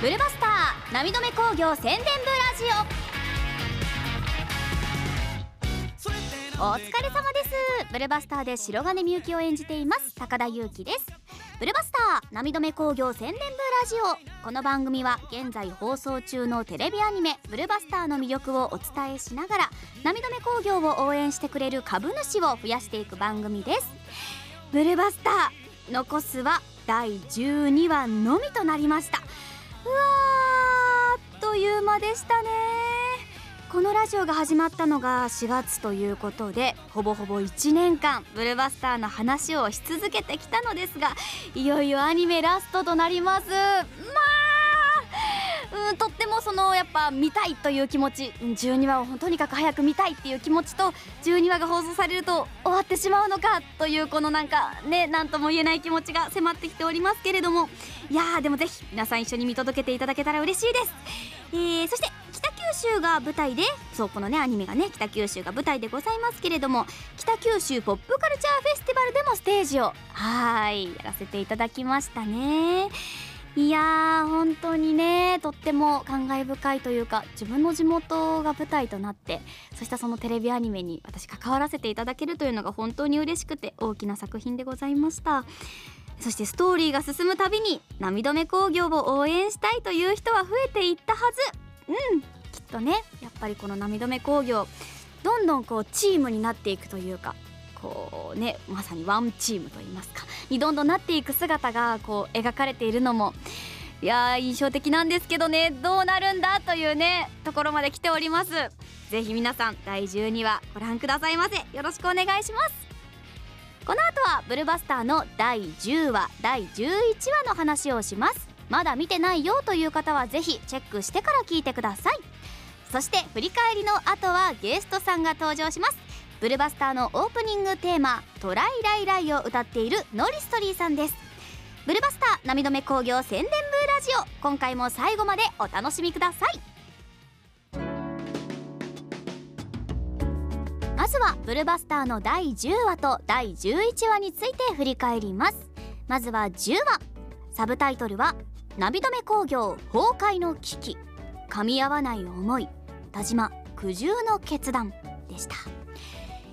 ブルバスター涙目工業宣伝部ラジオ。お疲れ様です。ブルバスターで白金みゆきを演じています。高田裕樹です。ブルバスター涙目工業宣伝部ラジオ。この番組は現在放送中のテレビアニメブルバスターの魅力をお伝えしながら涙目工業を応援してくれる株主を増やしていく番組です。ブルバスター残すは第12話のみとなりました。ーあっという間でしたね。このラジオが始まったのが4月ということでほぼほぼ1年間ブルバスターの話をし続けてきたのですがいよいよアニメラストとなります。まあうんとってもそのやっぱ見たいという気持ち12話をとにかく早く見たいっていう気持ちと12話が放送されると終わってしまうのかというこのなんかね何とも言えない気持ちが迫ってきておりますけれどもいやーでもぜひ皆さん一緒に見届けていただけたら嬉しいです、えー、そして北九州が舞台でそうこのねアニメがね北九州が舞台でございますけれども北九州ポップカルチャーフェスティバルでもステージをはいやらせていただきましたね。いやー本当にねとっても感慨深いというか自分の地元が舞台となってそしてそのテレビアニメに私関わらせていただけるというのが本当に嬉しくて大きな作品でございました。そしてストーリーが進むたびに涙目工業を応援したいという人は増えていったはず。うんきっとねやっぱりこの涙目工業どんどんこうチームになっていくというかこうねまさにワンチームといいますか。にどんどんなっていく姿がこう描かれているのもいや印象的なんですけどね。どうなるんだというねところまで来ております。ぜひ皆さん第12話ご覧くださいませ。よろしくお願いします。この後はブルバスターの第10話第11話の話をします。まだ見てないよという方はぜひチェックしてから聞いてください。そして振り返りの後はゲストさんが登場します。ブルバスターのオープニングテーマ「トライライライ」を歌っているノリストリーさんです。ブルバスター涙目工業宣伝部ラジオ今回も最後までお楽しみください。まずはブルバスターの第10話と第11話について振り返ります。まずは10話サブタイトルは涙目工業崩壊の危機。噛み合わない思い。田島苦渋の決断。でした。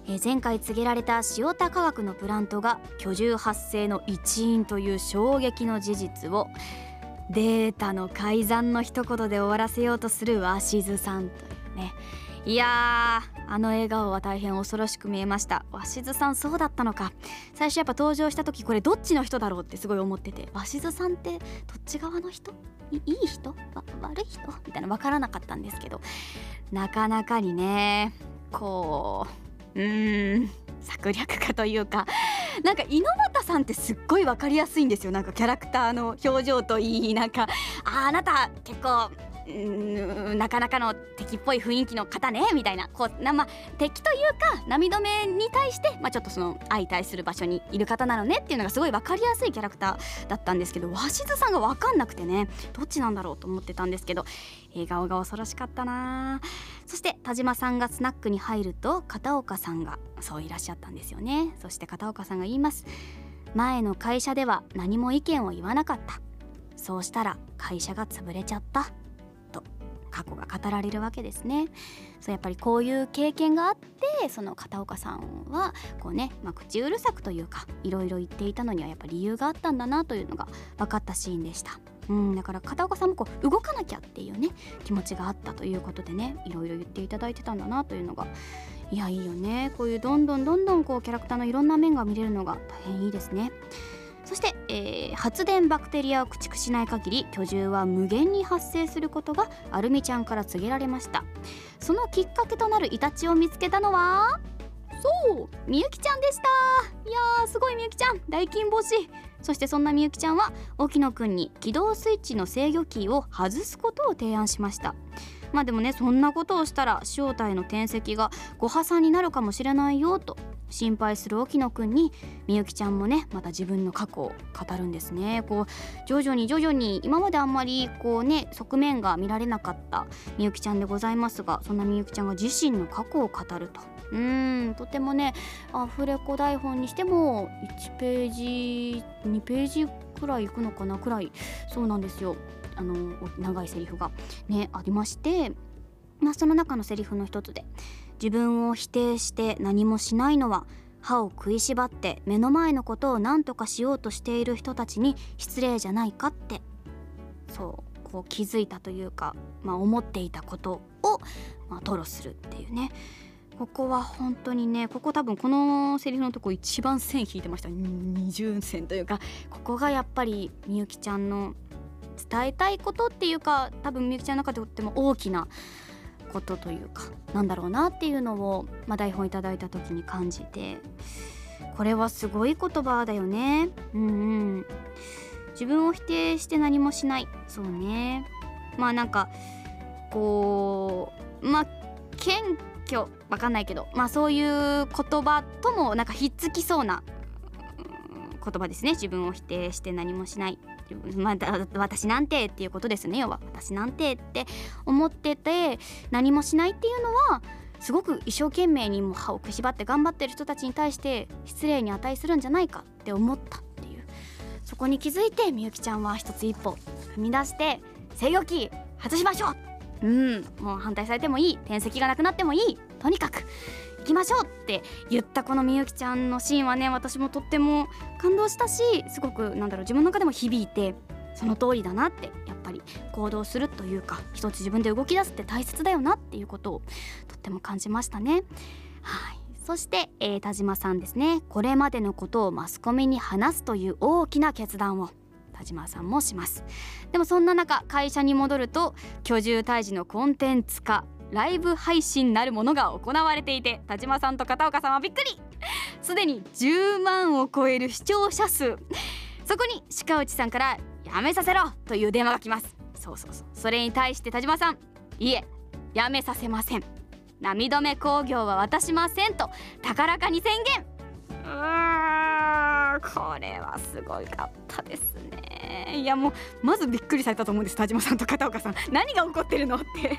え前回告げられた塩田科学のプラントが居住発生の一因という衝撃の事実をデータの改ざんの一言で終わらせようとする鷲津さんというね。いやあの笑顔は大変恐ろしく見えました。鷲津さんそうだったのか。最初やっぱ登場した時これどっちの人だろうってすごい思ってて鷲津さんってどっち側の人？いい人？悪い人？みたいな分からなかったんですけど。なかなかにねこううーん。策略家というか なんか猪俣さんってすっごい分かりやすいんですよ。なんかキャラクターの表情といいなんかああなた結構なかなかの敵っぽい雰囲気の方ねみたいな。こうな、ま、敵というか涙目に対して、まあ、ちょっとその相対する場所にいる方なのねっていうのがすごい分かりやすいキャラクターだったんですけど鷲津さんが分かんなくてねどっちなんだろうと思ってたんですけど笑顔が恐ろしかったな。そして田島さんがスナックに入ると片岡さんがそういらっしゃったんですよね。そして片岡さんが言います。前の会社では何も意見を言わなかった。そうしたら会社が潰れちゃった。過去が語られるわけですね。そうやっぱりこういう経験があってその片岡さんはこうね、まあ、口うるさくというかいろいろ言っていたのにはやっぱ理由があったんだなというのが分かったシーンでした。うん、だから片岡さんもこう動かなきゃっていうね気持ちがあったということでねいろいろ言っていただいてたんだなというのがいやいいよねこういうどんどんどんどんこうキャラクターのいろんな面が見れるのが大変いいですね。そして、えー、発電バクテリアを駆逐しない限り居住は無限に発生することがアルミちゃんから告げられました。そのきっかけとなるイタチを見つけたのはそうみゆきちゃんでした。いやーすごいみゆきちゃん。大金星。そしてそんなみゆきちゃんは沖野くんに起動スイッチの制御キーを外すことを提案しました。まあでもねそんなことをしたら正体の転籍がご破産になるかもしれないよと。心配する沖野くんにみゆきちゃんもねまた自分の過去を語るんですね。こう徐々に徐々に今まであんまりこうね側面が見られなかったみゆきちゃんでございますがそんなみゆきちゃんが自身の過去を語ると。うんとてもねアフレコ台本にしても1ページ2ページくらいいくのかなくらい。そうなんですよ。あの長いセリフがねありまして、まあ、その中のセリフの一つで自分を否定して何もしないのは歯を食いしばって目の前のことを何とかしようとしている人たちに失礼じゃないかって。そうこう気づいたというか、まあ、思っていたことを、まあ、吐露するっていうね。ここは本当にねここ多分このセリフのとこ一番線引いてました。二重線というかここがやっぱりみゆきちゃんの伝えたいことっていうか多分みゆきちゃんの中でとっても大きなことというかなんだろうなっていうのを、まあ、台本いただいた時に感じてこれはすごい言葉だよね。うんうん。自分を否定して何もしない。そうね。まあなんかこうまあ謙虚わかんないけどまあそういう言葉ともなんかひっつきそうな言葉ですね。自分を否定して何もしない。まあ、私なんてっていうことですね。要は私なんてって思ってて何もしないっていうのはすごく一生懸命にも歯を食いしばって頑張ってる人たちに対して失礼に値するんじゃないかって思ったっていう。そこに気づいてみゆきちゃんは一つ一歩踏み出して制御機外しましょう。うん。もう反対されてもいい。転籍がなくなってもいい。とにかくきましょうって言ったこのみゆきちゃんのシーンはね私もとっても感動したしすごくなんだろう自分の中でも響いてその通りだなってやっぱり行動するというか一つ自分で動き出すって大切だよなっていうことをとっても感じましたね。はい。そして、えー、田島さんですね。これまでのことをマスコミに話すという大きな決断を田島さんもします。でもそんな中会社に戻ると居住退治のコンテンツ化。ライブ配信なるものが行われていて田島さんと片岡さんはびっくり。すでに10万を超える視聴者数。そこに鹿内さんからやめさせろという電話が来ます。そうそうそう。それに対して田島さんいえやめさせません。波止め工業は渡しませんと高らかに宣言。うーんこれはすごかったですね。いやもうまずびっくりされたと思うんです田島さんと片岡さん。何が起こってるのって。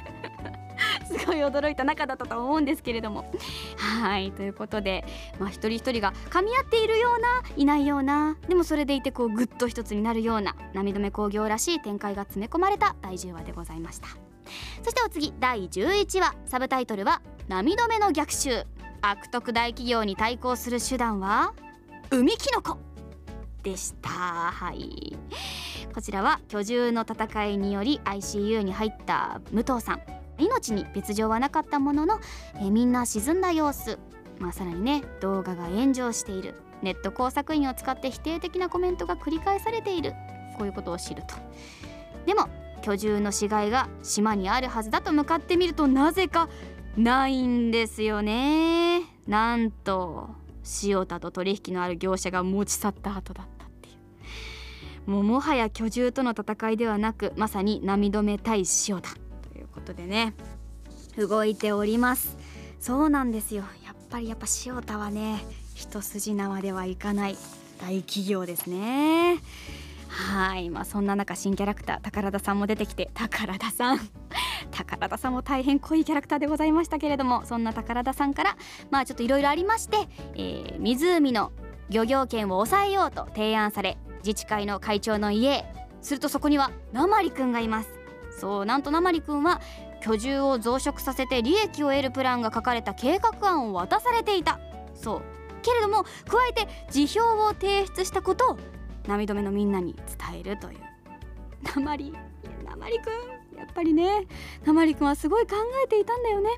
すごい驚いた中だったと思うんですけれども。はいということで、まあ、一人一人が噛み合っているようないないようなでもそれでいてこうぐっと一つになるような波止め工業らしい展開が詰め込まれた第10話でございました。そしてお次第11話。サブタイトルは「波止めの逆襲」悪徳大企業に対抗する手段は海キノコ。でした。はい。こちらは居住の戦いにより ICU に入った武藤さん。命に別状はなかったものの、えー、みんな沈んだ様子、まあ、さらにね動画が炎上している。ネット工作員を使って否定的なコメントが繰り返されている。こういうことを知ると。でも居住の死骸が島にあるはずだと向かってみるとなぜかないんですよね。なんと塩田と取引のある業者が持ち去った後だったっていう。もうもはや居住との戦いではなくまさに波止め対塩田。ことでね動いております。そうなんですよ。やっぱりやっぱ塩田はね一筋縄ではいかない。大企業ですね。はい。まあそんな中新キャラクター宝田さんも出てきて宝田さん。宝田さんも大変濃いキャラクターでございましたけれどもそんな宝田さんからまあちょっといろいろありまして、えー、湖の漁業権を抑えようと提案され自治会の会長の家へ。するとそこには鉛くんがいます。そうなんと鉛くんは居住を増殖させて利益を得るプランが書かれた計画案を渡されていた。そう。けれども加えて辞表を提出したことを波止めのみんなに伝えるという。鉛鉛くんやっぱりね鉛くんはすごい考えていたんだよね。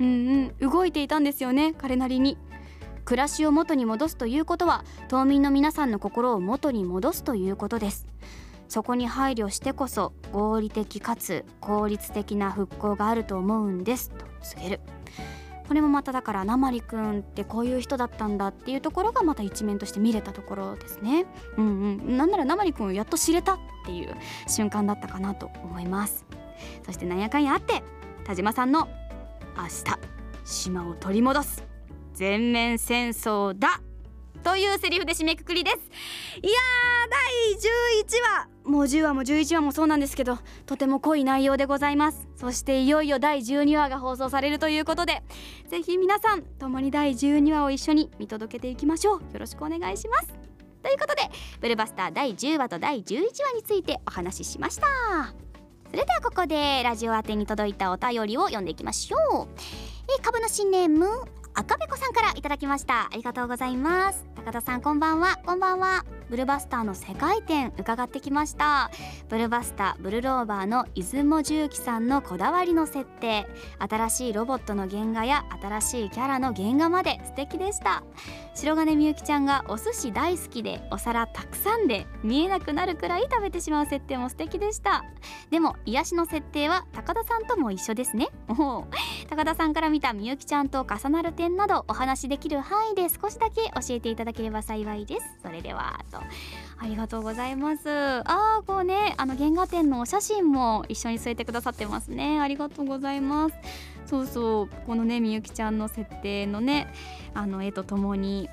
うんうん動いていたんですよね彼なりに。暮らしを元に戻すということは島民の皆さんの心を元に戻すということです。そこに配慮してこそ合理的かつ効率的な復興があると思うんです。と告げる。これもまただから鉛くんってこういう人だったんだっていうところがまた一面として見れたところですね。うんうん。なんなら鉛くんをやっと知れたっていう瞬間だったかなと思います。そしてなんやかんやあって田島さんの明日島を取り戻す全面戦争だ。というセリフで締めくくりです。いや第11話。もう10話も11話もそうなんですけどとても濃い内容でございます。そしていよいよ第12話が放送されるということでぜひ皆さん共に第12話を一緒に見届けていきましょう。よろしくお願いします。ということでブルバスター第10話と第11話についてお話ししました。それではここでラジオ宛に届いたお便りを読んでいきましょう。え株主ネーム赤べこさんからいただきました。ありがとうございます。高田さんこんばんは。こんばんは。ブルバスターの世界展伺ってきました。ブルバスターブルローバーの出雲重機さんのこだわりの設定。新しいロボットの原画や新しいキャラの原画まで素敵でした。白金みゆきちゃんがお寿司大好きでお皿たくさんで見えなくなるくらい食べてしまう設定も素敵でした。でも癒しの設定は高田さんとも一緒ですね。おお。高田さんから見たみゆきちゃんと重なる点などお話しできる範囲で少しだけ教えていただければ幸いです。それではと。ありがとうございます。ああこうねあの原画展のお写真も一緒に添えてくださってますね。ありがとうございます。そうそうこのねみゆきちゃんの設定のねあの絵とともに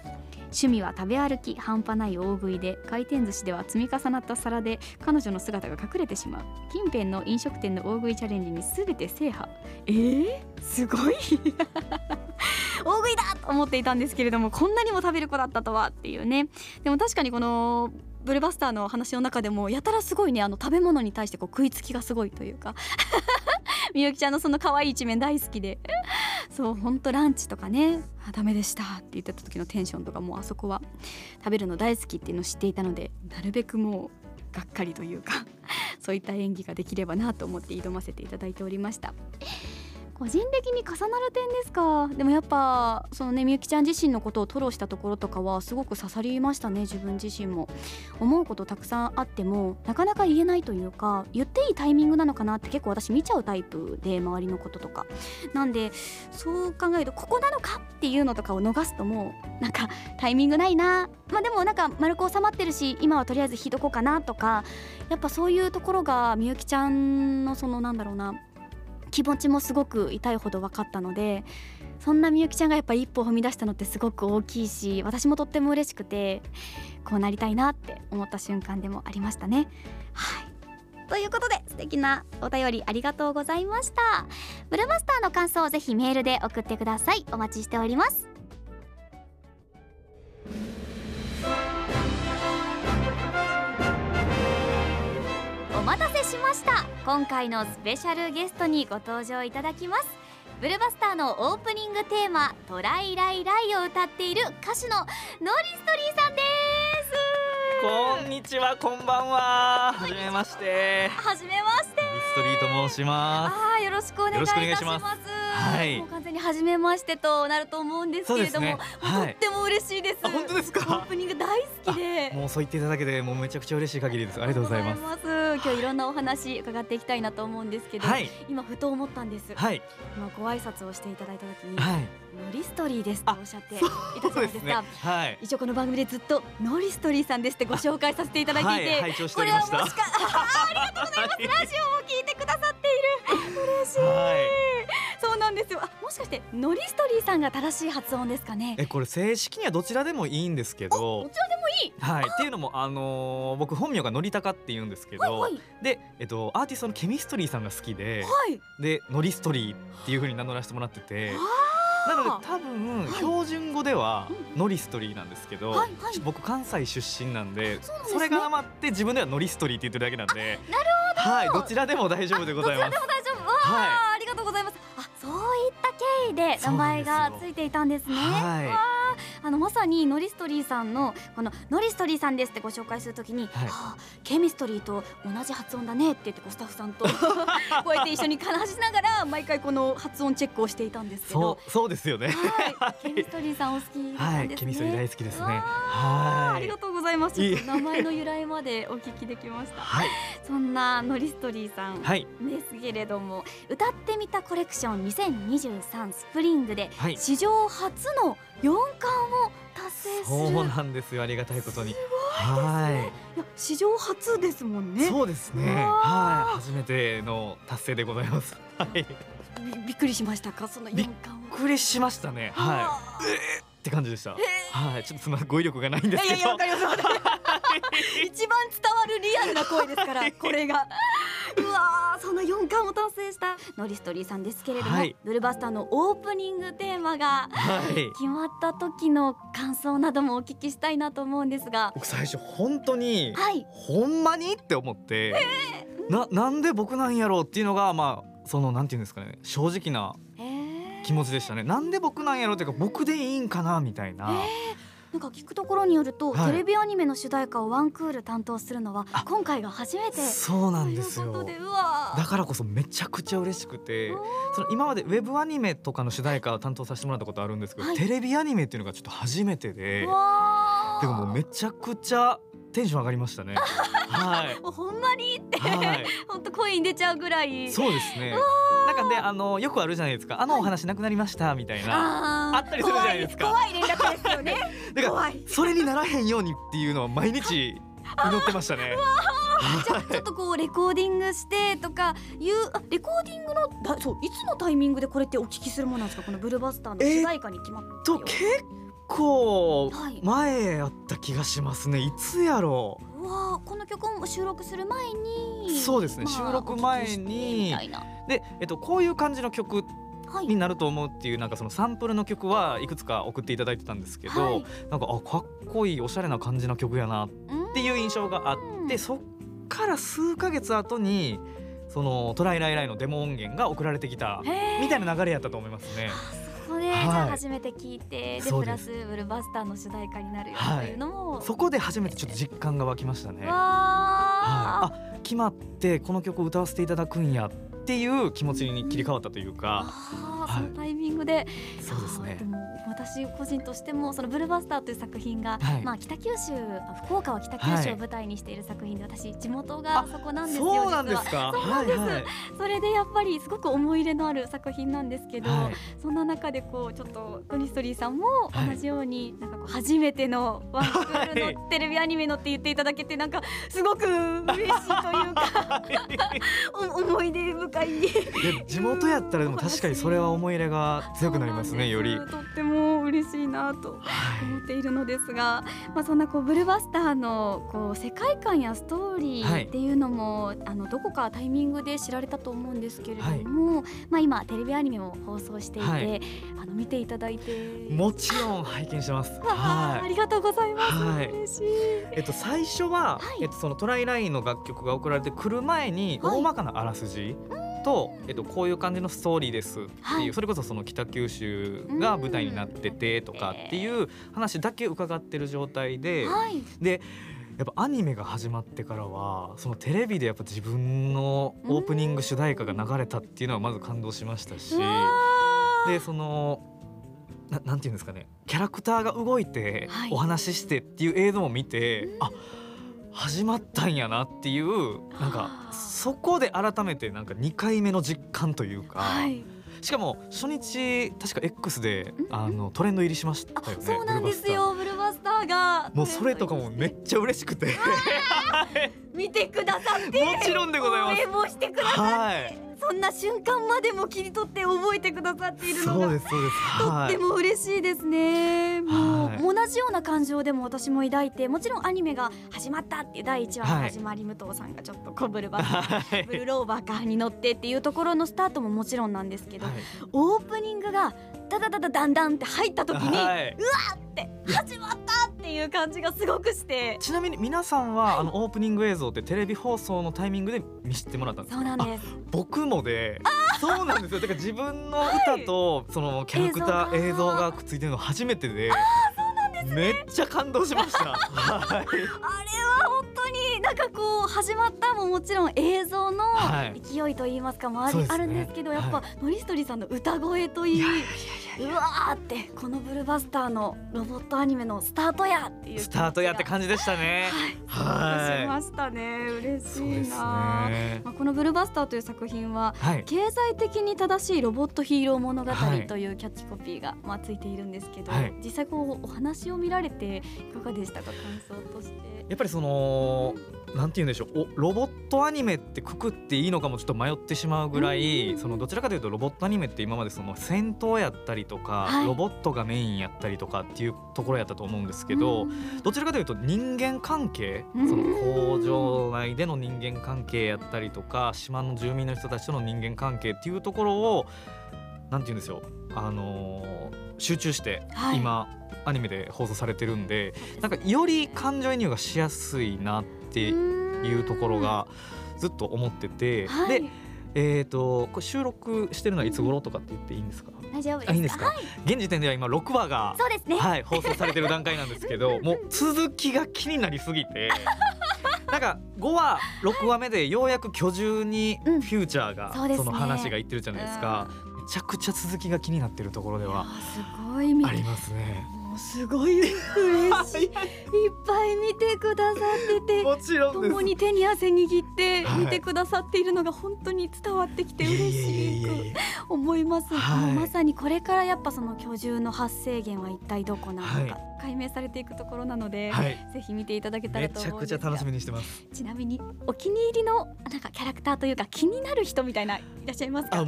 趣味は食べ歩き半端ない大食いで回転寿司では積み重なった皿で彼女の姿が隠れてしまう。近辺の飲食店の大食いチャレンジに全て制覇。えー、すごい。大食いだと思っていたんですけれどもこんなにも食べる子だったとはっていうね。でも確かにこのブルバスターの話の中でもやたらすごいねあの食べ物に対してこう食いつきがすごいというか みゆきちゃんのその可愛い一面大好きで。そうほんとランチとかね。あダメでした。って言ってた時のテンションとかもうあそこは。食べるの大好きっていうのを知っていたのでなるべくもうがっかりというか そういった演技ができればなと思って挑ませていただいておりました。個人的に重なる点ですか？でもやっぱそのねみゆきちゃん自身のことを吐露したところとかはすごく刺さりましたね自分自身も。思うことたくさんあってもなかなか言えないというか言っていいタイミングなのかなって結構私見ちゃうタイプで周りのこととか。なんでそう考えるとここなのかっていうのとかを逃すともうなんかタイミングないな。まあでもなんか丸く収まってるし今はとりあえずひどこうかなとかやっぱそういうところがみゆきちゃんのそのなんだろうな気持ちもすごく痛いほど分かったのでそんなみゆきちゃんがやっぱ一歩踏み出したのってすごく大きいし私もとっても嬉しくてこうなりたいなって思った瞬間でもありましたね。はい。ということで素敵なお便りありがとうございました。ブルマスターの感想をぜひメールで送ってください。お待ちしております。待たせしました。今回のスペシャルゲストにご登場いただきます。ブルバスターのオープニングテーマトライライライを歌っている歌手のノリストリーさんです。こんにちは、こんばんは。はじめまして。はじめましてミストリーと申しまあーよろしくお願いいたしますよろしくお願いしますはいもう完全に初めましてとなると思うんですけれども、ねはいとっても嬉しいですあ本当ですか？オープニング大好きです。もうそう言っていただけで、もうめちゃくちゃ嬉しい限りです。ありがとうございます。す今日いろんなお話伺っていきたいなと思うんですけど、はい、今ふと思ったんです、はい、今ご挨拶をしていただいた時に、はい。ノリストリーですとおっしゃっていたじゃ。ないですかはい。一応この番組でずっとノリストリーさんですってご紹介させていただいていて、はい、こ。れはもしか あーありがとうございますラジオを聞いてくださっている嬉しい、はい。そうなんですよあもしかしてノリストリーさんが正しい発音ですかね？え、これ正式にはどちらでもいいんですけどど。ちらでもいい？はい、っていうのも、あのー僕本名がのりたかって言うんですけど。はいで、えっと、アーティストのケミストリーさんが好きで。はいで、ノリストリーっていう風に名乗らせてもらってて。なので多分はい。標準語ではうんノリストリーなんですけど、はいはい。僕関西出身なんでね。れが余って自分ではノリストリーって言ってるだけなんでなるほど。はいどちらでも大丈夫でございます。どちらでも大丈夫。はありがとうございます。あそういった経緯で名前がついていたんですね。はい。わああのまさにノリストリーさんのこのノリストリーさんですってご紹介するときに、はい。はあケミストリーと同じ発音だねって言ってこうスタッフさんとこうやって一緒に話しながら毎回この発音チェックをしていたんですけど。そうそうですよね。はい、ケミストリーさんお好きね。はいケミストリー大好きですね。はい。ありがとうございます。名前の由来までお聞きできました。はい。そんなノリストリーさんはい。ですけれども、歌ってみたコレクション2023スプリングではい。史上初の4冠を達成する。そうなんですよ。ありがたいことに。いはや史上初ですもんいね。そうですね。はい。初めての達成でございます。はい。びっびびっくりしましたか？その4冠を。くりしましたね。はい。はって感じでした。い。はい。ちょっとそんな語彙力がないんですけど。いやいやわかります 一番伝わるリアルな声ですからこれが。うわーその4冠を達成したノリストリーさんですけれども、はい。ブルバスターのオープニングテーマがはい。決まった時の感想などもお聞きしたいなと思うんですが。僕最初本当にはい。ほんまにって思ってななんで僕なんやろうっていうのがまあそのなんていうんですかね正直なえー。気持ちでしたね。なんで僕なんやろうっていうか僕でいいんかなみたいな、えーなんか聞くところによると、はい。テレビアニメの主題歌をワンクール担当するのはあ今回が初めて。そうなんですよ。だからこそめちゃくちゃ嬉しくてその今までウェブアニメとかの主題歌を担当させてもらったことあるんですけど、はい。テレビアニメっていうのがちょっと初めてででももうめちゃくちゃテンション上がりましたね。はい。もうほんまにって、はい。本当声に出ちゃうぐらい。そうですね。なんかねあのよくあるじゃないですか。あのお話なくなりましたみたいな、あったりするじゃないですか。怖い怖い連絡ですよね。だから怖い。それにならへんようにっていうのは毎日祈ってましたね。じゃあちょっとこうレコーディングしてとかいうあレコーディングのだそういつのタイミングでこれってお聞きするものなんですか？このブルーバスターの主題歌に決まったよ。と結構はい。前やった気がしますね。いつやろう。うわーこの曲を収録する前にそうですね。まあ収録前にで、えっと、こういう感じの曲はい。になると思うっていうなんかそのサンプルの曲はいくつか送っていただいてたんですけど、はい。なんかあかっこいいおしゃれな感じの曲やなっっていう印象があってそっから数ヶ月後にそのトライライライのデモ音源が送られてきたみたいな流れやったと思いますね。そこで、はい。じゃあ初めて聞いてでプラスブルーバスターの主題歌になるよはいというのも、そこで初めてちょっと実感が湧きましたね。わー、はい、あ決まってこの曲を歌わせていただくんやっていう気持ちに切り替わったというか、はい。そのタイミングで、そうですね。私個人としてもそのブルーバスターという作品が、はい。まあ北九州あ福岡は北九州を舞台にしている作品で、私地元があそこなんですよそうなんですか？そうなんです。はいはいそれでやっぱりすごく思い入れのある作品なんですけど、はい。そんな中でこうちょっとトニストリーさんもはい。同じように、なんかこう初めてのワンクールはい。のテレビアニメのって言っていただけてなんかすごく嬉しいというか お思い出深いい。や地元やったらでも 確かにそれは思い入れが強くなりますねより。とっても嬉しいなとはい。思っているのですが、まあ、そんなこうブルーバスターのこう世界観やストーリはい。ーっていうのも、あのどこかタイミングで知られたと思うんですけれども、まあ、今テレビアニメも放送していて、はい。あの見ていただいて。もちろん拝見してます。はい。りがとうございます、はい。嬉しい。えっと最初は、はい。えっとそのトライラインの楽曲が送られてくる前にはい。大まかなあらすじと、えっとこういう感じのストーリーですっていう、はい。それこそその北九州が舞台になっててとかっていう話だけ伺ってる状態で、はい。でやっぱアニメが始まってからはそのテレビでやっぱ自分のオープニング主題歌が流れたっていうのはまず感動しましたしでそのななんていうんですかねキャラクターが動いてはい。お話ししてっていう映像を見て、あ始まったんやなっていうなんかそこで改めてなんか2回目の実感というか、はい。しかも初日確か X であのトレンド入りしましたあよね。そうなんですよスターが。もうそれとかもめっちゃ嬉しくて。見てくださって。もちろんでございます。応援もしてくださって。はい。そんな瞬間までも切り取って覚えてくださっているのが。そうですそうです。とってはいも嬉しいですね。もう、はい同じような感情でも私も抱いて、もちろんアニメが始まったっていう第一話のはい。始まり、武藤さんがちょっとこうブルバスはい。ブルーローバーカーに乗ってっていうところのスタートももちろんなんですけど、はい。オープニングがダダダダダンダンって入った時に、はい。って始まったっていう感じがすごくして。ちなみに皆さんはあのオープニング映像ってテレビ放送のタイミングで見せてもらったんですそうなんです。僕もで。そうなんですよ。だから自分の歌とそのキャラクター映像が。くっついてるの初めてで。めっちゃ感動しました。はい。あれは本当になんかこう始まったももちろん映像のはい。勢いと言いますかもああるんですけどやっぱ、はノリストリさんの歌声といいうわーってこのブルーバスターのロボットアニメのスタートやっていうスタートやって感じでしたね。はい、しはましたね。嬉いしいな、ね。まあ、このブルーバスターという作品ははい。経済的に正しいロボットヒーロー物語はいとい。うキャッチコピーが、まあ、ついているんですけど、はい。実際こうお話を見られていかがでしたか？感想として。やっぱりそのなんて言うんでしょうおロボットアニメってくくっていいのかもちょっと迷ってしまうぐらい、うん。そのどちらかというとロボットアニメって今までその戦闘やったりとか、はい。ロボットがメインやったりとかっていうところやったと思うんですけど、うん。どちらかというと人間関係、うん。その工場内での人間関係やったりとか島の住民の人たちとの人間関係っていうところをなんて言うんですよあのー集中してはい。今、アニメで放送されてるんでなんかより感情移入がしやすいなっていうところがずっと思ってて、はい。でえー、とこれ収録してるのはいつ頃とかって言っていいんですか、大丈夫ですあいいんですか、はい。現時点では今6話がそうですね。はい、放送されてる段階なんですけど もう続きが気になりすぎてなんか5話6話目でようやく居住にフうん。ューチャーがその話がいってるじゃないですか、めちゃくちゃ続きが気になってるところではありますね。すごい嬉しい。いっぱい見てくださってて。もちろん共に手に汗握ってはい。見てくださっているのが本当に伝わってきて嬉しく思います、はい。まさにこれからやっぱその居住の発生源は一体どこなのか、はい。解明されていくところなので、はい。ぜひ見ていただけためらとちゃくちゃ思うんですが。楽しみにしてます。ちなみにお気に入りのなんかキャラクターというか気になる人みたいないらっしゃいますか？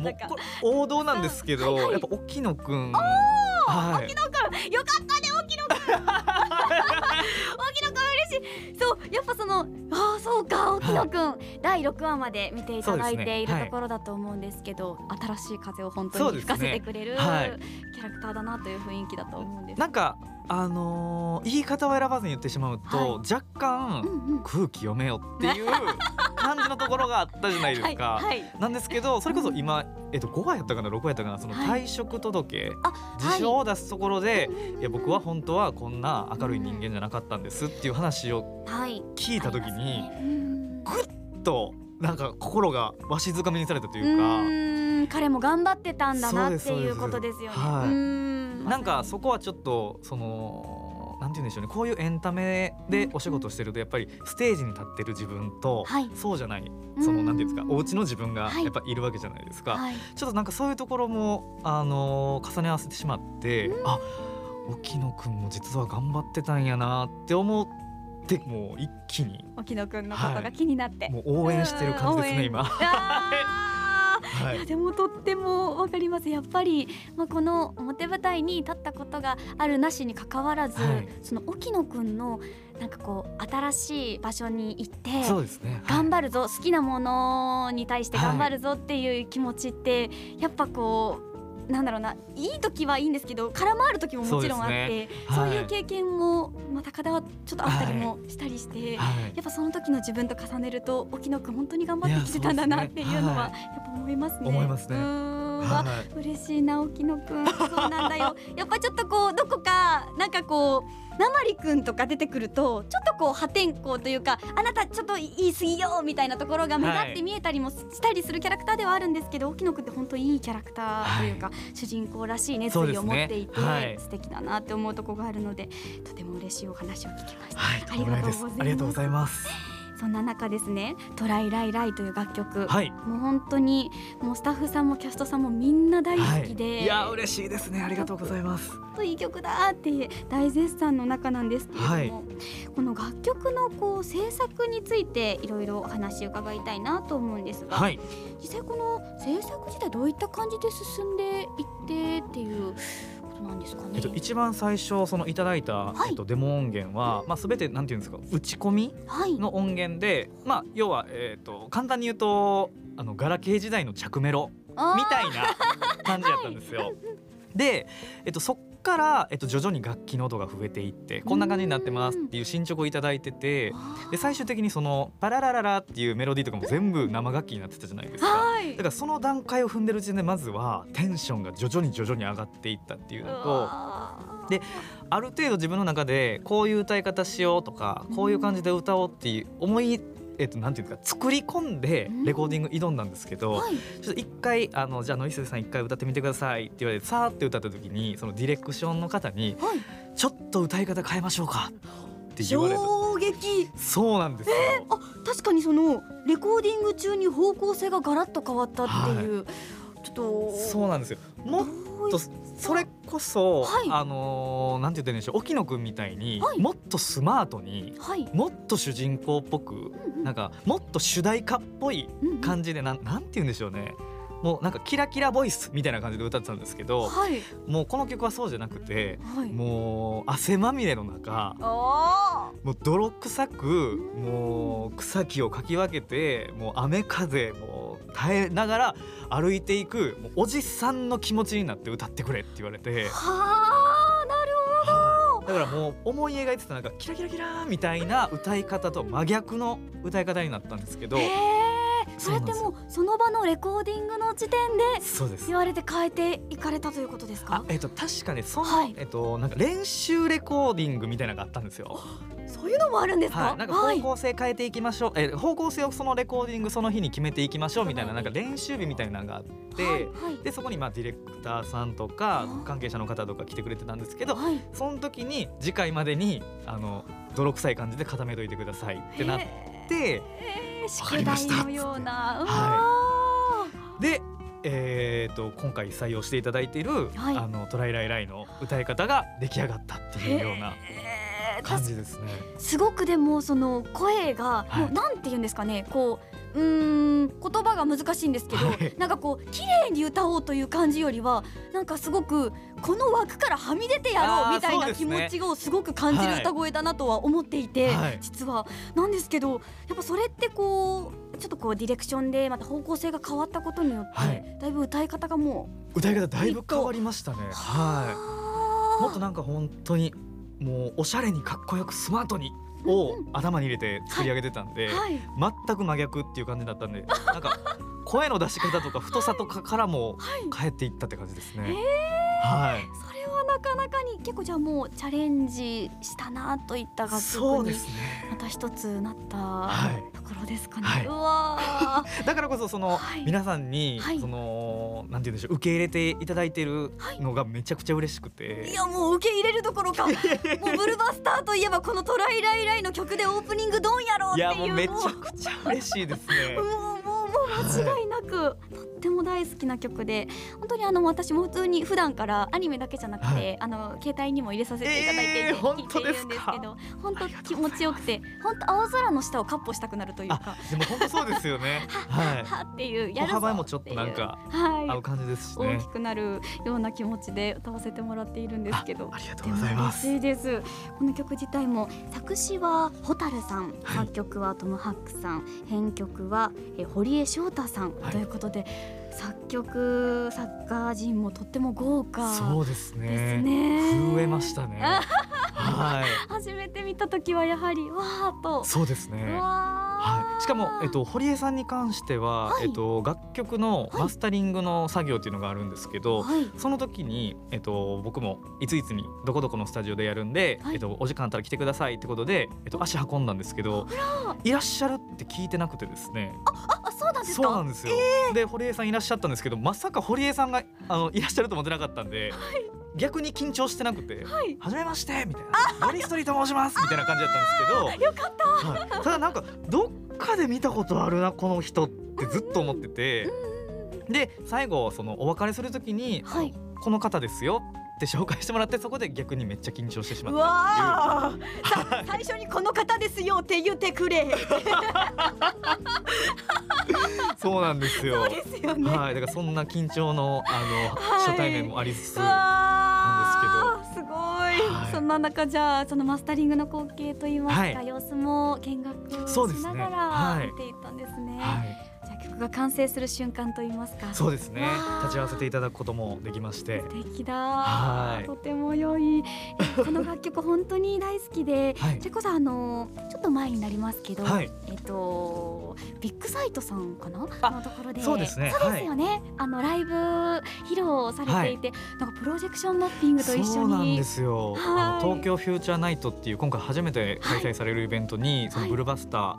王道なんですけど、はい。はいやっぱ沖野くん。はい。沖野くん。よかったね沖野くん。沖野くん嬉しい。そうやっぱそのああそうか沖野くん、第6話まで見ていただいているところだと思うんですけど、新しい風を本当に吹かせてくれる、はい。キャラクターだなという雰囲気だと思うんですなんかあのー言い方を選ばずに言ってしまうと、はい。若干、うんうん。空気読めよっていう感じのところがあったじゃないですか。なんですけどそれこそ今、えっと、5話やったかな6話やったかなそのはい。退職届、あ辞書を出すところで、い。や僕は本当はこんな明るい人間じゃなかったんですっていう話をはい。聞いた時に、ぐっとなんか心がわしづかみにされたというか。う彼も頑張ってたんだなっていうことですよね。なんかそこはちょっとそのなんて言うんでしょうね。こういうエンタメでお仕事してるとやっぱりステージに立ってる自分と、はい。そうじゃないそのなんていうんですかうん。お家の自分がはい。やっぱいるわけじゃないですか、はい、ちょっとなんかそういうところもあの重ね合わせてしまって、あ沖野くんも実は頑張ってたんやなって思ってもう一気に。沖野くんのことが気になって、もう応援してる感じですね今。はい。いやでもとってもわかります。やっぱり、まあ、この表舞台に立ったことがあるなしに関わらず、はい。その沖野くんのなんかこう新しい場所に行ってそうですね。頑張るぞ好きなものに対して頑張るぞっていう気持ちって、やっぱこうなんだろうないい時はいいんですけど空回る時ももちろんあってそう,、はいいう経験も、まあ、高田はちょっとあったりもしたりして。はい。やっぱその時の自分と重ねると沖野くん本当に頑張ってきてたんだなっていうのはい。ややっぱ思いますね。思いますねわはい。嬉しいな沖野くん。そうなんだよ。やっぱちょっとこうどこかなんかこうなまりくんとか出てくるとちょっとこう破天荒というかあなたちょっと言い過ぎよみたいなところが目立って見えたりもしたりするキャラクターではあるんですけど、沖野くんって本当いいキャラクターというか、主人公らしい熱意を持っていて、ねはい。素敵だなって思うとこがあるのでとても嬉しいお話を聞きました。はい、ありがとうございますそんな中ですね「トライライライ」という楽曲、はい。もう本当にもうスタッフさんもキャストさんもみんな大好きで、はい、いや嬉しいですね。ありがとうございます。本当いい曲だって大絶賛の中なんですけれども、はい。この楽曲のこう制作についていろいろお話を伺いたいなと思うんですが、はい。実際この制作自体どういった感じで進んでいってっていうなんですかね。えっと一番最初そのいただいた、はいえっとデモ音源はまあすべてなんていうんですか打ち込みはい、の音源でまあ要はえっと簡単に言うとあのガラケー時代の着メロみたいな感じだったんですよ。で、えっと、そっから、えっと、徐々に楽器の音が増えていってこんな感じになってますっていう進捗をいただいててで最終的にそのパララララっていうメロディーとかも全部生楽器になってたじゃないですか。はい。だからその段階を踏んでる時点でまずはテンションが徐々に徐々に上がっていったっていうのうとである程度自分の中でこういう歌い方しようとかこういう感じで歌おうっていう思い、えっと、なんていうか作り込んでレコーディング挑んだんですけど、はい。ちょっと一回あのじゃあ野磯さん一回歌ってみてください。って言われてさーって歌った時にそのディレクションの方にはい。ちょっと歌い方変えましょうか。って言われた。衝撃。そうなんですよ、あ確かにそのレコーディング中に方向性がガラッと変わったっていう、ちょっとそうなんですよ。もっとそれこそ、はい。あのーなんて言ったらいいんでしょう沖野くんみたいに、はい。もっとスマートにはい、もっと主人公っぽくうんうん。なんかもっと主題歌っぽいうんうん。感じでなんなんて言うんでしょうね。もうなんかキラキラボイスみたいな感じで歌ってたんですけどはい。もうこの曲はそうじゃなくてはい。もう汗まみれの中あもう泥臭くもう草木をかき分けてもう雨風もう耐えながら歩いていくおじさんの気持ちになって歌ってくれって言われて。ー。はあなるはい。だからもう思い描いてたなんかキラキラキラみたいな歌い方と真逆の歌い方になったんですけど。それってもうその場のレコーディングの時点で言われて変えていかれたということですか？あえっと確かにその、はい。えっとなんか練習レコーディングみたいなのがあったんですよ。そういうのもあるんですか、はい、なんか方向性変えていきましょう、え方向性をそのレコーディングその日に決めていきましょうみたいななんか練習日みたいなのがあって、はいはい。でそこにまあディレクターさんとかあ関係者の方とか来てくれてたんですけどはい。その時に次回までにあの泥臭い感じで固めといてくださいってなってえ宿題のような。はで、えー、と今回採用していただいている「はい。あのトライライライ」の歌い方が出来上がったっていうような。へー感じですね。すごくでもその声が、はい。もうなんて言うんですかね。こううーん言葉が難しいんですけど、はい。なんかこう綺麗に歌おうという感じよりはなんかすごくこの枠からはみ出てやろうみたいな気持ちをすごく感じるはい歌声だなとは思っていて、はい。実は。なんですけどやっぱそれってこうちょっとこうディレクションでまた方向性が変わったことによって、はい。だいぶ歌い方がも歌い方だいぶ変わりましたね。う、はい。もっとなんか本当にもうおしゃれにかっこよくスマートにを頭に入れて作り上げてたんで、はい。全く真逆っていう感じだったんで、なんか声の出し方とか太さとかからもはい。変えていったって感じですね。えはい。それはなかなかに結構じゃあもうチャレンジしたなといった楽曲にそうですね。また一つなったはいところですかね。はいうわー だからこそその、はい皆さんに、はいそのなんて言うんでしょう受け入れていただいてるのがめちゃくちゃ嬉しくて。いやもう受け入れるどころかもうブルバスターといえばこの「トライライライ」の曲でオープニングドンやろうっていういやもうめちもゃくちゃ嬉しいですね。もうもうもう間違いなく、とっても大好きな曲で本当にあの私も普通に普段からアニメだけじゃなくて、はい。あの携帯にも入れさせていただいてえーて、本当聞いているんですけど本当ありがと気持ちよくて本当青空の下をカッポしたくなるというか。でも本当そうですよね。はい。はっていうや歩るぞ幅もちょっとなんかはい。合う感じですしね。大き。くなるような気持ちで歌わせてもらっているんですけどありがとうございます。嬉しいです。この曲自体も作詞は蛍さん、はい。作曲はトム・ハックさん。編曲はえ堀江翔太さん、はい。ということで作曲作家陣もとっても豪華そうですね。ね。震えましたね。はい。初めて見た時はやはりわーっと。そうですね。はい、しかも、えっと、堀江さんに関しては、はい。えっと、楽曲のマスタリングの作業っていうのがあるんですけど、はい。その時に、えっと、僕もいついつにどこどこのスタジオでやるんで、はい。えっと、お時間あったら来てくださいってことで、えっと、足運んだんですけどいらっしゃるって聞いてなくてですね。あそうなんですか？そうなんですよ、で堀江さんいらっしゃったんですけどまさか堀江さんがあのいらっしゃると思ってなかったんで、逆に緊張してなくて。はいはじめましてみたいな「モリストリーと申します」みたいな感じだったんですけどよかった。はい、ただなんかどっかで見たことあるなこの人ってずっと思っててで最後そのお別れする時に、はいこの方ですよって紹介してもらってそこで逆にめっちゃ緊張してしまうったう。最初にこの方ですよって言ってくれ。そうなんですよ。ね。はいだからそんな緊張のあの、はい。初対面もありつつすごい、はい。そんな中じゃあそのマスタリングの光景といいますか、はい。様子も見学しながらはい。見ていったんですね、が完成する瞬間といいますか。そうですね。立ち会わせていただくこともできまして。素敵だ、はい。とても良い。えこの楽曲本当に大好きで、はい。それこそあのちょっと前になりますけど、はい。えっとビッグサイトさんかな？あのところで。そうですね。そうですよね、あのライブ披露されていて、なんかプロジェクションマッピングと一緒そうなんにですよ、はい。あの東京フューチャーナイトっていう今回初めて開催されるイベントに、そのブルバスター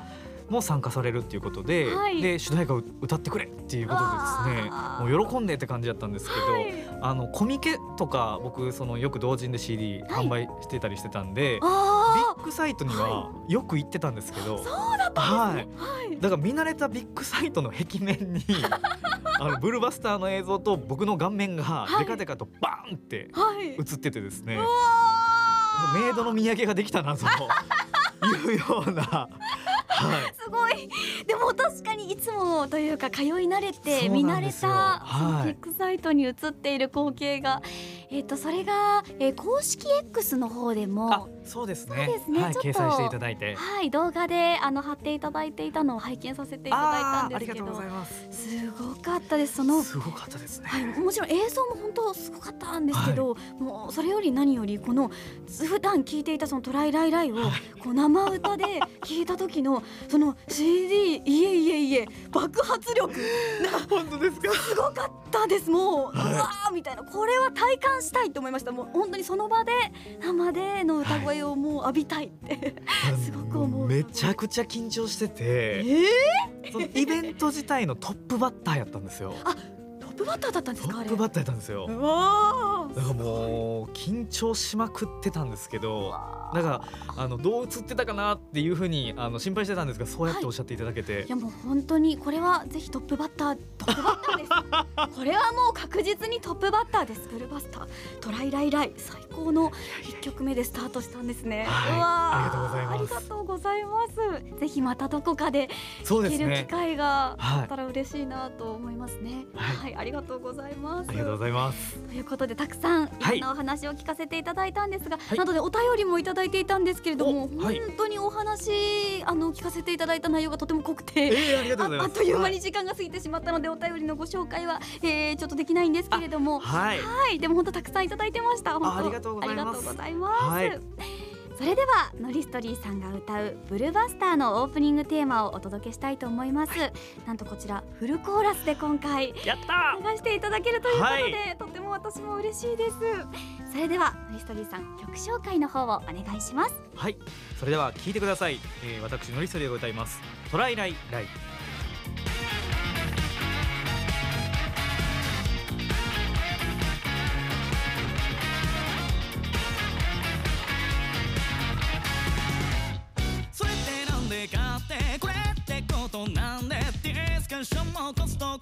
も参加されるっていうことで、はい。で主題歌を歌ってくれっていうことでですねわもう喜んでって感じだったんですけど、はい。あのコミケとか僕そのよく同人で CD はい。販売してたりしてたんで、ビあッグサイトにはよく行ってたんですけど、そうだったはいね。はい。だから見慣れたビッグサイトの壁面に あのブルバスターの映像と僕の顔面がはい。デカデカとバーンってはい。映っててですね、メイドの土産ができたなと いうような、はい、すごい。でも確かにいつもというか通い慣れて見慣れたはい。ッグサイトに映っている光景が、えっとそれが、えー公式 X の方であもそうですね。そうですね。はいちょっと掲載していただいて。はい動画であの貼っていただいていたのを拝見させていただいたんですけどす。すごかったです。そのすごかったですね、はい、もちろん映像も本当すごかったんですけど、もうそれより何よりこの普段聞いていたそのトライライライをこう生歌で聞いた時のその CD いえいえいえ爆発力 本当ですか？すごかったです。もう、はいうわーみたいな。これは体感したいと思いました。もう本当にその場で生での歌声をもう浴びたいって、すごく思う。めちゃくちゃ緊張してえてー、そのイベント自体のトップバッターやったんですよ。トップバッターだったんですかトップバッターやったんですよ。うわーだからもう緊張しまくってたんですけどだからあのどう映ってたかなっていうふうにあの心配してたんですがそうやっておっしゃっていただけて、い。やもう本当にこれはぜひトップバッタートップバッターです。これはもう確実にトップバッターです。ブルーバスター。トライライライ最高の一曲目でスタートしたんですね、はい。ありがとうございます。ありがとうございます。ぜひまたどこかで聴ける機会があはい。ったら嬉しいなと思いますね。はい。はい、ありがとうございます。ありがとうございます。ということでたくさんいはいろんなお話を聞かせていただいたんですが、い。なのでお便りもいただいていたんですけれども、おはい。本当にお話あの聞かせていただいた内容がとても濃くて、えー、あああっという間に時間が過ぎてしまったので、お便りのご紹介は、えー、ちょっとできないんですけれどもはい。はいでも本当たくさんいただいてました本当ありがとうございますそれではノリストリーさんが歌うブルーバスターのオープニングテーマをお届けしたいと思います、なんとこちらフルコーラスで今回やった流していただけるということで、はい。とても私も嬉しいです。それではノリストリーさん曲紹介の方をお願いします。はい。それでは聞いてください、えー、私ノリストリーが歌います。トライライライディス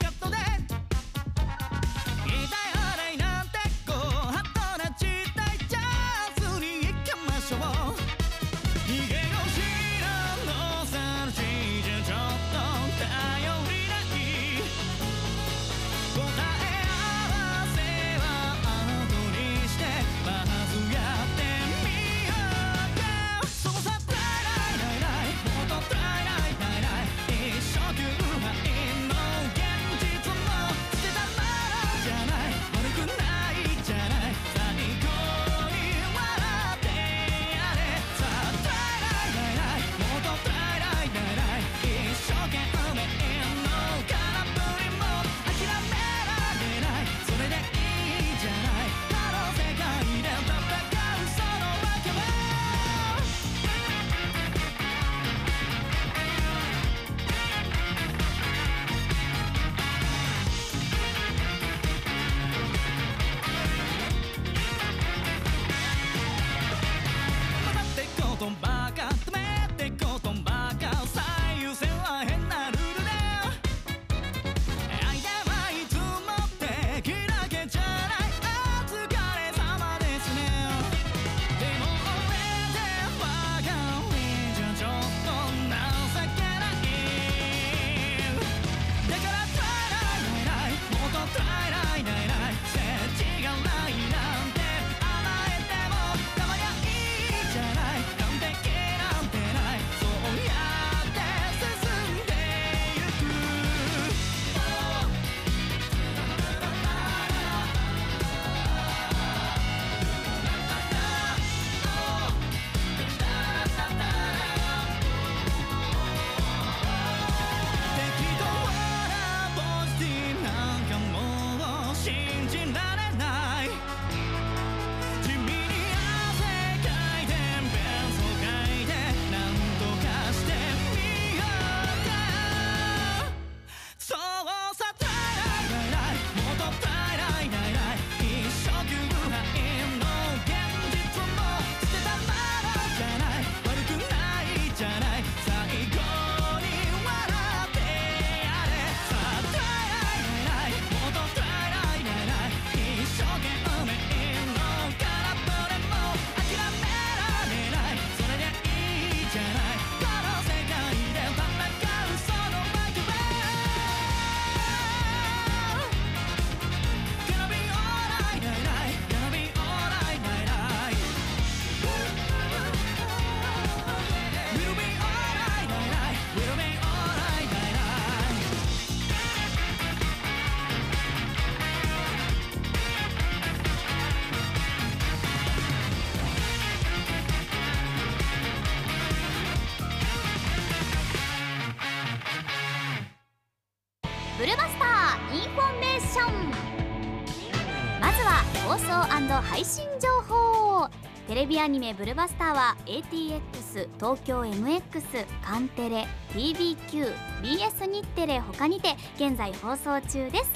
メ「ブルバスター」は ATX 東京 MX カンテレ TBQBS 日テレ他にて現在放送中です、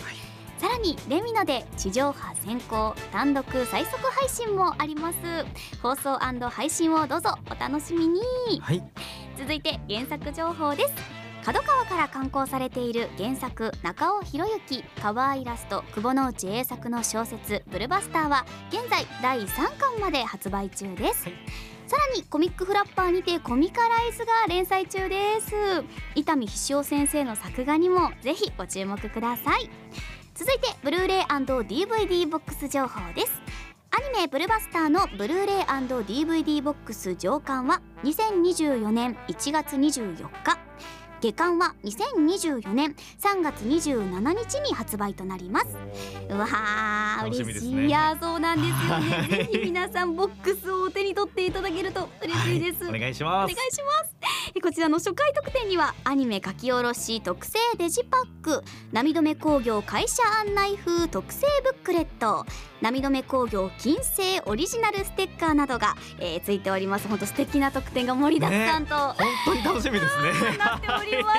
さらにレミナで地上波先行単独最速配信もあります。放送配信をどうぞお楽しみに。はい。続いて原作情報です角川から刊行されている原作中尾博之カバーイラスト久保之内栄作の小説「ブルバスター」は現在第3巻まで発売中です、はいさらにコミックフラッパーにてコミカライズが連載中です。伊丹菱夫先生の作画にもぜひご注目ください。続いてブルーレイ &DVD ボックス情報です。アニメ「ブルバスター」のブルーレイ &DVD ボックス上巻は2024年1月24日。下巻は2024年3月27日に発売となります。うわー嬉しい、ね。い。やーそうなんですよね、は いぜひ皆さんボックスをお手に取っていただけると嬉しいです、はい。お願いしお願いますします。えこちらの初回特典にはアニメ書き下ろし特製デジパック波止工業会社案内風特製ブックレット波止工業金星オリジナルステッカーなどが、えーついております本当素敵な特典が盛りだくさんと、本当に楽しみですね なっております。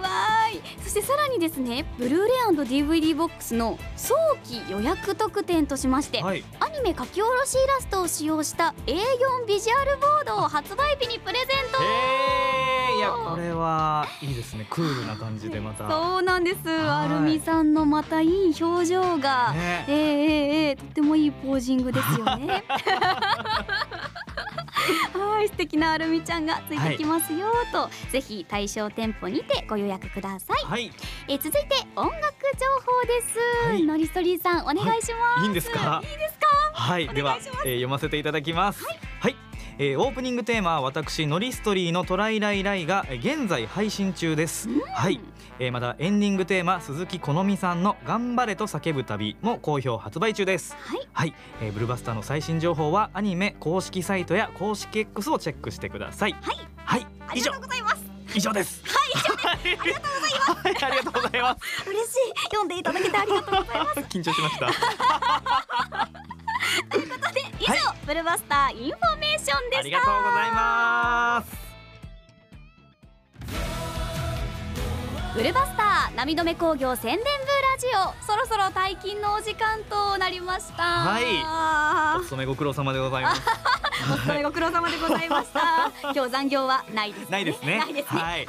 わーい。そしてさらにですね、ブルーレイ &DVD ボックスの早期予約特典としまして、はいアニメ書き下ろしイラストを使用した A4 ビジュアルボードを発売日にプレゼント。えー、いいですね。クールな感じでまた。そうなんです。はい。アルミさんのまたいい表情が。ね。えー、えーえーとってもいいポージングですよね。はい素敵なアルミちゃんがついてきますよと、ぜひ対象店舗にてご予約ください。はい。えー続いて音楽情報です、はい。ノリストリーさんお願いします、い。いんですか？いいですか？はい、ではえー読ませていただきます。はい、えーオープニングテーマは私ノリストリーのトライライライがえー現在配信中です。はい、えーまたエンディングテーマ鈴木好美さんの頑張れと叫ぶ旅も好評発売中です。はいはい、えーブルバスターの最新情報はアニメ公式サイトや公式 X をチェックしてください。はい、はい、以上ありがとうございます以上です。はい、以上です。ありがとうございます。嬉しい読んでいただけてありがとうございます 緊張しました。以上、はブルバスターインフォメーションでした。ありがとうございます。ブルバスター波止工業宣伝部ラジオそろそろ退勤のお時間となりました。はい。お勤めご苦労様でございます。お勤めご苦労様でございました。今日残業はないですね。ないですね。ないですね、はい。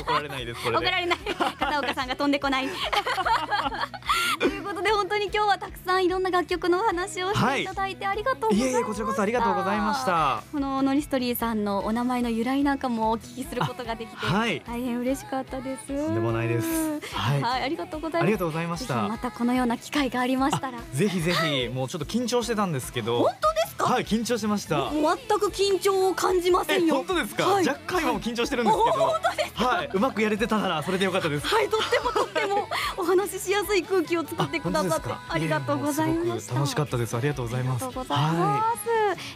怒られないですこれで。怒られない。片岡さんが飛んでこない。ということで本当に今日はたくさんいろんな楽曲のお話をしていただいてありがとうございました、いえいえこちらこそありがとうございました。このノリストリーさんのお名前の由来なんかもお聞きすることができて、はい。大変嬉しかったです。とんんでもないです。はい。ありがとうございます。ありがとうございました。ま。たこのような機会がありましたら。ぜひぜひもうちょっと緊張してたんですけど。本当ですか？はい緊張してました。全く緊張を感じませえんよ。本当ですか？はい。若干今も緊張してるんですけど。本当ですはい、うまくやれてたならそれでよかったです。はいとってもとってもお話ししやすい空気を作ってくださってありがとうございました。楽しかったです。ありがとうございます。ありがとうございます、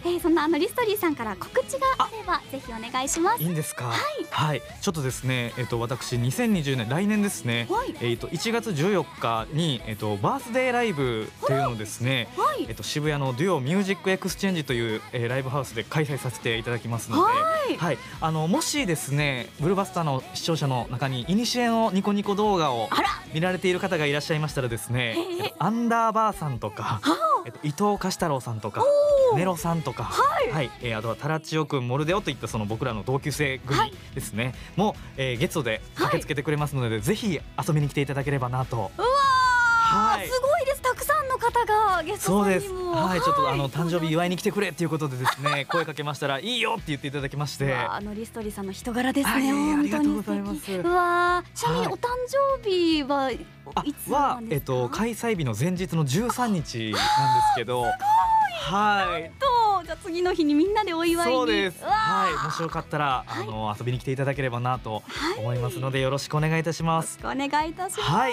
えーそんなあのリストリーさんから告知があればぜひお願いします。いいんですか？はい、ちょっとですね、えっと私2020年来年ですね。はい。えっと1月14日にえっとバースデーライブというのをですね。はい。えっと、渋谷のデュオミュージックエクスチェンジという、えーライブハウスで開催させていただきますので、はい。あのもしですねブルバスターの視聴者の中にイニシエのニコニコ動画を見られている方がいらっしゃいましたらですね、へええっとアンダーバーさんとか、えっと、伊東歌詞太郎さんとかネロさんとか、はい。えーあとはタラチオくんモルデオといったその僕らの同級生組はい。ですね、もう、えー、月度で駆けつけてくれますので、ぜひ遊びに来ていただければなと。うわー、はい。すごい方がゲスト。さんにも。はい、ちょっとあのはい誕生日祝いに来てくれっていうことでですね、声かけましたらいいよって言っていただきまして。あのリストリーさんの人柄ですね、はい本当に。ありがとうございます。うわーちなみにはい。お誕生日はいあいはえっと開催日の前日の13日なんですけど、はい。とじゃあ次の日にみんなでお祝いに。そうです。はい、もしよかったら、はい。あの遊びに来ていただければなとはい思いますので、よろしくお願いいたします。お願いいたします、はい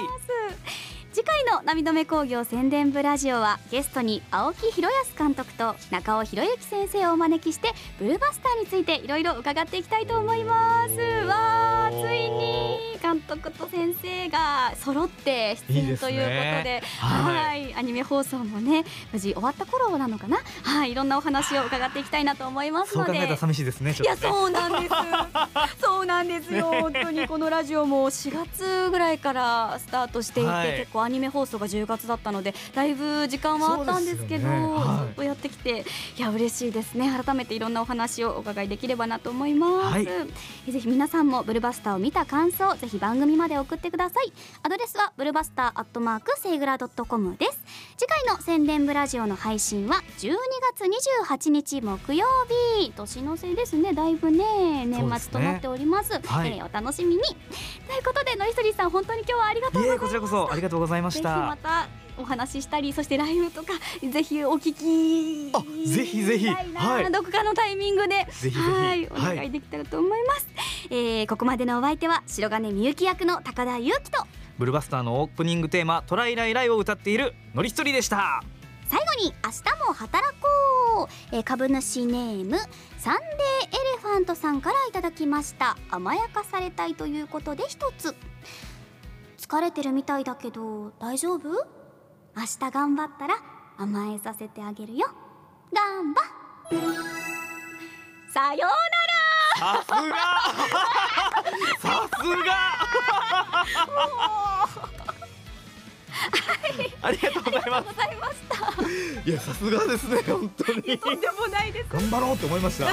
次回の波止工業宣伝部ラジオはゲストに青木弘康監督と中尾博之先生をお招きしてブルーバスターについていろいろ伺っていきたいと思います。わーついに監監督と先生が揃って出演ということではい。はい。アニメ放送もね無事終わった頃なのかな？はい。いろんなお話を伺っていきたいなと思いますので。そう考えたら寂しいですねちいやそうなんです。そうなんですよ。本当にこのラジオも4月ぐらいからスタートしていて、はい。結構アニメ放送が10月だったのでだいぶ時間はあったんですけどね。はい。ずっとやってきていや嬉しいですね。改めていろんなお話をお伺いできればなと思います、はい。ぜひ皆さんもブルバスターを見た感想ぜひ番組まで送ってください。アドレスはブルバスターアットマークセイグラドットコムです。次回の宣伝ブラジオの配信は12月28日木曜日。年の瀬ですね。だいぶね年末となっております。はい。えーお楽しみに。ということでのりそりさん本当に今日はありがとうございこちらこそありがとうございましぜひまたたお話ししたりそしてライブとかぜひお聞きあぜひぜひ。はい。どこかのタイミングではいお願はいいできたらと思います、えーここまでのお相手は白金みゆき役の高田裕樹とブルバスターのオープニングテーマトライライライを歌っているのりひとりでした。最後に明日も働こう、えー株主ネームサンデーエレファントさんからいただきました甘やかされたいということで一つ疲れてるみたいだけど大丈夫？明日頑張ったら甘えさせてあげるよ。ガンバさようさすが。さすが。ありがとうございますいやさすがですね本当に。とんでもないです。頑張ろうって思いました